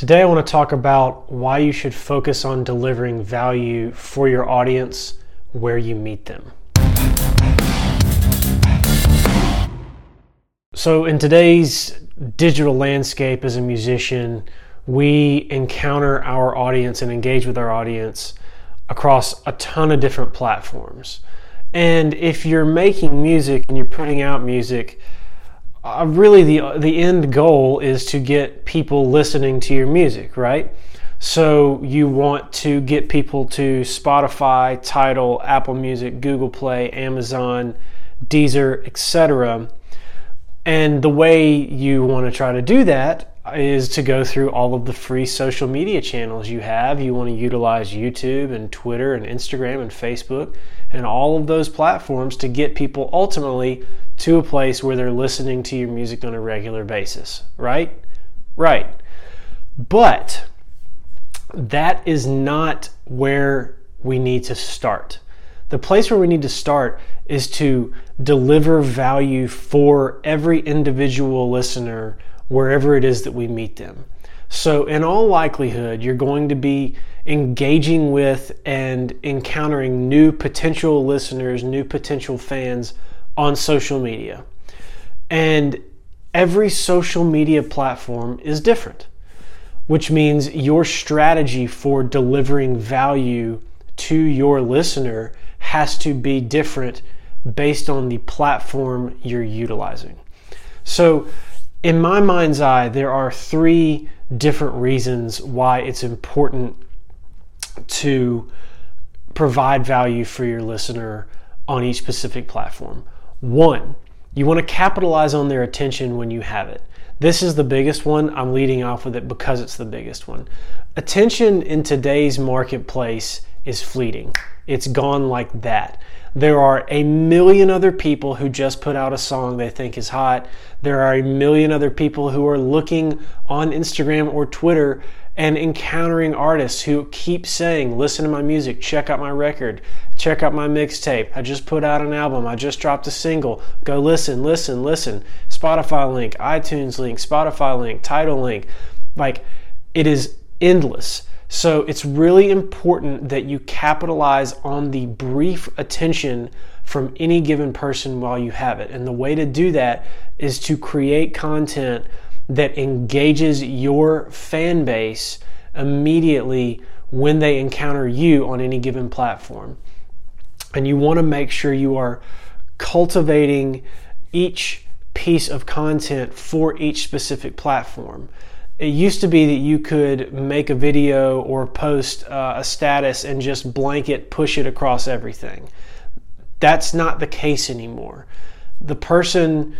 Today, I want to talk about why you should focus on delivering value for your audience where you meet them. So, in today's digital landscape as a musician, we encounter our audience and engage with our audience across a ton of different platforms. And if you're making music and you're putting out music, uh, really the the end goal is to get people listening to your music, right? So you want to get people to Spotify, Tidal, Apple Music, Google Play, Amazon, Deezer, etc. And the way you want to try to do that is to go through all of the free social media channels you have. You want to utilize YouTube and Twitter and Instagram and Facebook and all of those platforms to get people ultimately to a place where they're listening to your music on a regular basis, right? Right. But that is not where we need to start. The place where we need to start is to deliver value for every individual listener wherever it is that we meet them. So, in all likelihood, you're going to be engaging with and encountering new potential listeners, new potential fans on social media. And every social media platform is different, which means your strategy for delivering value to your listener has to be different based on the platform you're utilizing. So, in my mind's eye, there are three different reasons why it's important to provide value for your listener on each specific platform. One, you want to capitalize on their attention when you have it. This is the biggest one. I'm leading off with it because it's the biggest one. Attention in today's marketplace is fleeting, it's gone like that. There are a million other people who just put out a song they think is hot. There are a million other people who are looking on Instagram or Twitter and encountering artists who keep saying, Listen to my music, check out my record, check out my mixtape. I just put out an album, I just dropped a single. Go listen, listen, listen. Spotify link, iTunes link, Spotify link, Tidal link. Like, it is endless. So it's really important that you capitalize on the brief attention from any given person while you have it. And the way to do that is to create content that engages your fan base immediately when they encounter you on any given platform. And you want to make sure you are cultivating each piece of content for each specific platform it used to be that you could make a video or post uh, a status and just blanket push it across everything. That's not the case anymore. The person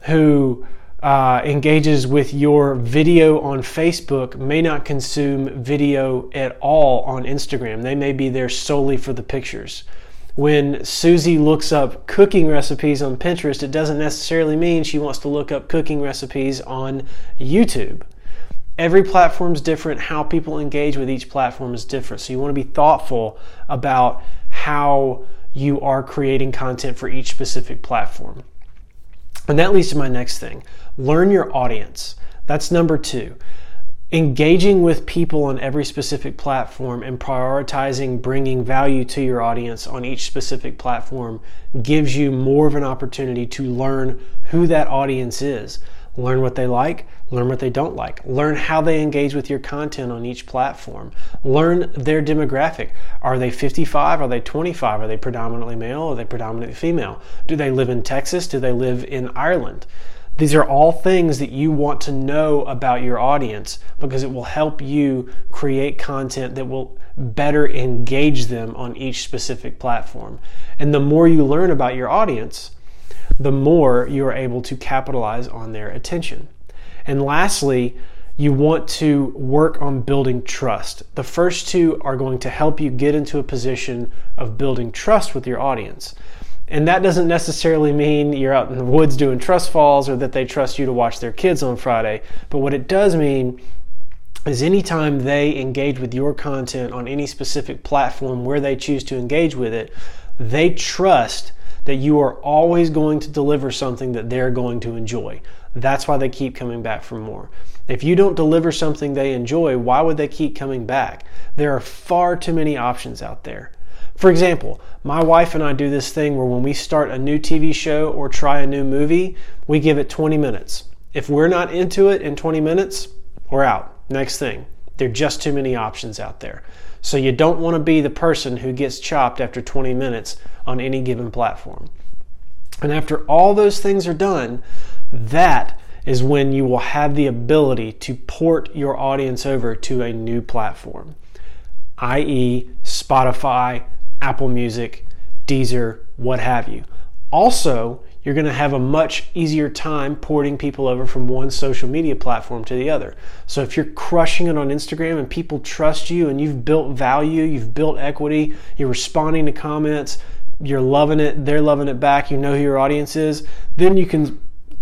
who uh, engages with your video on Facebook may not consume video at all on Instagram. They may be there solely for the pictures. When Susie looks up cooking recipes on Pinterest, it doesn't necessarily mean she wants to look up cooking recipes on YouTube every platform is different. How people engage with each platform is different. So you want to be thoughtful about how you are creating content for each specific platform. And that leads to my next thing learn your audience. That's number two. Engaging with people on every specific platform and prioritizing bringing value to your audience on each specific platform gives you more of an opportunity to learn who that audience is Learn what they like, learn what they don't like. Learn how they engage with your content on each platform. Learn their demographic. Are they 55? Are they 25? Are they predominantly male? Are they predominantly female? Do they live in Texas? Do they live in Ireland? These are all things that you want to know about your audience because it will help you create content that will better engage them on each specific platform. And the more you learn about your audience, the more you are able to capitalize on their attention. And lastly, you want to work on building trust. The first two are going to help you get into a position of building trust with your audience. And that doesn't necessarily mean you're out in the woods doing trust falls or that they trust you to watch their kids on Friday. But what it does mean is anytime they engage with your content on any specific platform where they choose to engage with it, they trust that you are always going to deliver something that they're going to enjoy. That's why they keep coming back for more. If you don't deliver something they enjoy, why would they keep coming back? There are far too many options out there. For example, my wife and I do this thing where when we start a new TV show or try a new movie, we give it 20 minutes. If we're not into it in 20 minutes, we're out. Next thing. There are just too many options out there. So you don't want to be the person who gets chopped after 20 minutes on any given platform. And after all those things are done, that is when you will have the ability to port your audience over to a new platform, i.e., Spotify, Apple Music, Deezer, what have you. Also, you're going to have a much easier time porting people over from one social media platform to the other. So if you're crushing it on Instagram and people trust you and you've built value, you've built equity, you're responding to comments, you're loving it, they're loving it back, you know who your audience is, then you can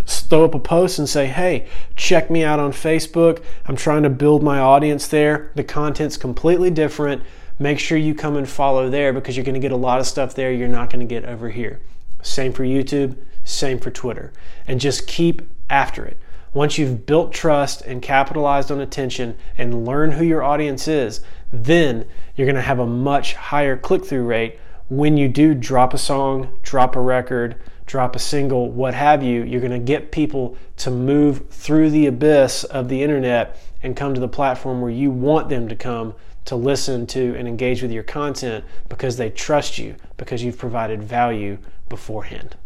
throw up a post and say, hey, check me out on Facebook. I'm trying to build my audience there. The content's completely different. Make sure you come and follow there because you're going to get a lot of stuff there you're not going to get over here. Same for YouTube, same for Twitter. And just keep after it. Once you've built trust and capitalized on attention and learn who your audience is, then you're going to have a much higher click through rate when you do drop a song, drop a record, drop a single, what have you. You're going to get people to move through the abyss of the internet and come to the platform where you want them to come to listen to and engage with your content because they trust you because you've provided value beforehand.